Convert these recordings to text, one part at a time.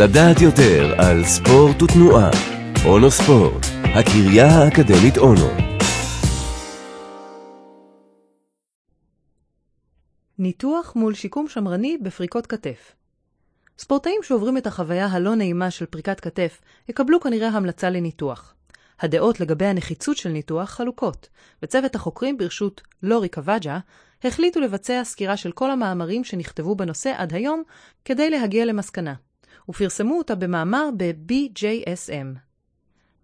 לדעת יותר על ספורט ותנועה. אונו ספורט, הקריה האקדמית אונו. ניתוח מול שיקום שמרני בפריקות כתף. ספורטאים שעוברים את החוויה הלא נעימה של פריקת כתף יקבלו כנראה המלצה לניתוח. הדעות לגבי הנחיצות של ניתוח חלוקות, וצוות החוקרים ברשות לורי קוואג'ה החליטו לבצע סקירה של כל המאמרים שנכתבו בנושא עד היום כדי להגיע למסקנה, ופרסמו אותה במאמר ב-BJSM.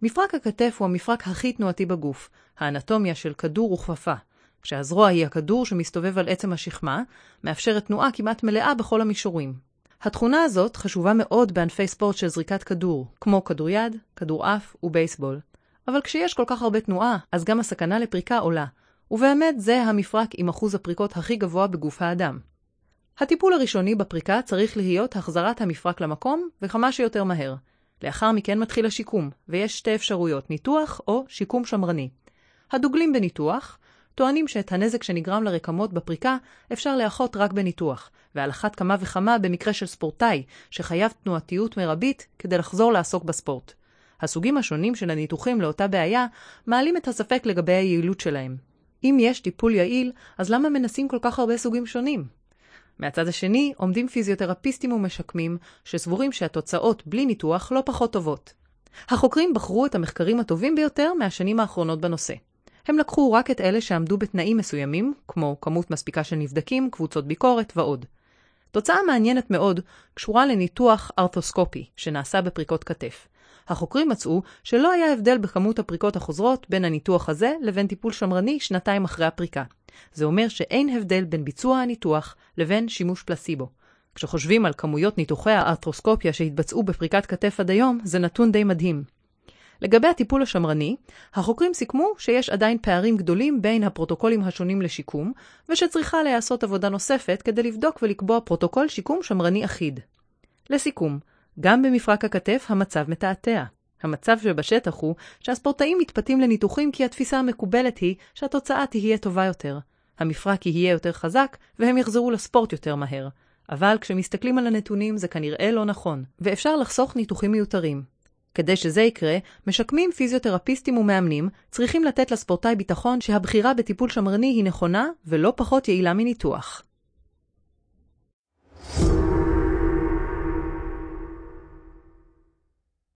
מפרק הכתף הוא המפרק הכי תנועתי בגוף, האנטומיה של כדור וכפפה, כשהזרוע היא הכדור שמסתובב על עצם השכמה, מאפשרת תנועה כמעט מלאה בכל המישורים. התכונה הזאת חשובה מאוד בענפי ספורט של זריקת כדור, כמו כדוריד, כדורעף ובייסבול. אבל כשיש כל כך הרבה תנועה, אז גם הסכנה לפריקה עולה, ובאמת זה המפרק עם אחוז הפריקות הכי גבוה בגוף האדם. הטיפול הראשוני בפריקה צריך להיות החזרת המפרק למקום, וכמה שיותר מהר. לאחר מכן מתחיל השיקום, ויש שתי אפשרויות, ניתוח או שיקום שמרני. הדוגלים בניתוח טוענים שאת הנזק שנגרם לרקמות בפריקה אפשר לאחות רק בניתוח, ועל אחת כמה וכמה במקרה של ספורטאי שחייב תנועתיות מרבית כדי לחזור לעסוק בספורט. הסוגים השונים של הניתוחים לאותה בעיה מעלים את הספק לגבי היעילות שלהם. אם יש טיפול יעיל, אז למה מנסים כל כך הרבה סוגים שונים? מהצד השני, עומדים פיזיותרפיסטים ומשקמים שסבורים שהתוצאות בלי ניתוח לא פחות טובות. החוקרים בחרו את המחקרים הטובים ביותר מהשנים האחרונות בנושא. הם לקחו רק את אלה שעמדו בתנאים מסוימים, כמו כמות מספיקה של נבדקים, קבוצות ביקורת ועוד. תוצאה מעניינת מאוד קשורה לניתוח ארתוסקופי שנעשה בפריקות כתף. החוקרים מצאו שלא היה הבדל בכמות הפריקות החוזרות בין הניתוח הזה לבין טיפול שמרני שנתיים אחרי הפריקה. זה אומר שאין הבדל בין ביצוע הניתוח לבין שימוש פלסבו. כשחושבים על כמויות ניתוחי הארתרוסקופיה שהתבצעו בפריקת כתף עד היום, זה נתון די מדהים. לגבי הטיפול השמרני, החוקרים סיכמו שיש עדיין פערים גדולים בין הפרוטוקולים השונים לשיקום, ושצריכה להיעשות עבודה נוספת כדי לבדוק ולקבוע פרוטוקול שיקום שמרני אחיד. לסיכום, גם במפרק הכתף המצב מתעתע. המצב שבשטח הוא שהספורטאים מתפתים לניתוחים כי התפיסה המקובלת היא שהתוצאה תהיה טובה יותר. המפרק יהיה יותר חזק והם יחזרו לספורט יותר מהר. אבל כשמסתכלים על הנתונים זה כנראה לא נכון, ואפשר לחסוך ניתוחים מיותרים. כדי שזה יקרה, משקמים פיזיותרפיסטים ומאמנים צריכים לתת לספורטאי ביטחון שהבחירה בטיפול שמרני היא נכונה ולא פחות יעילה מניתוח.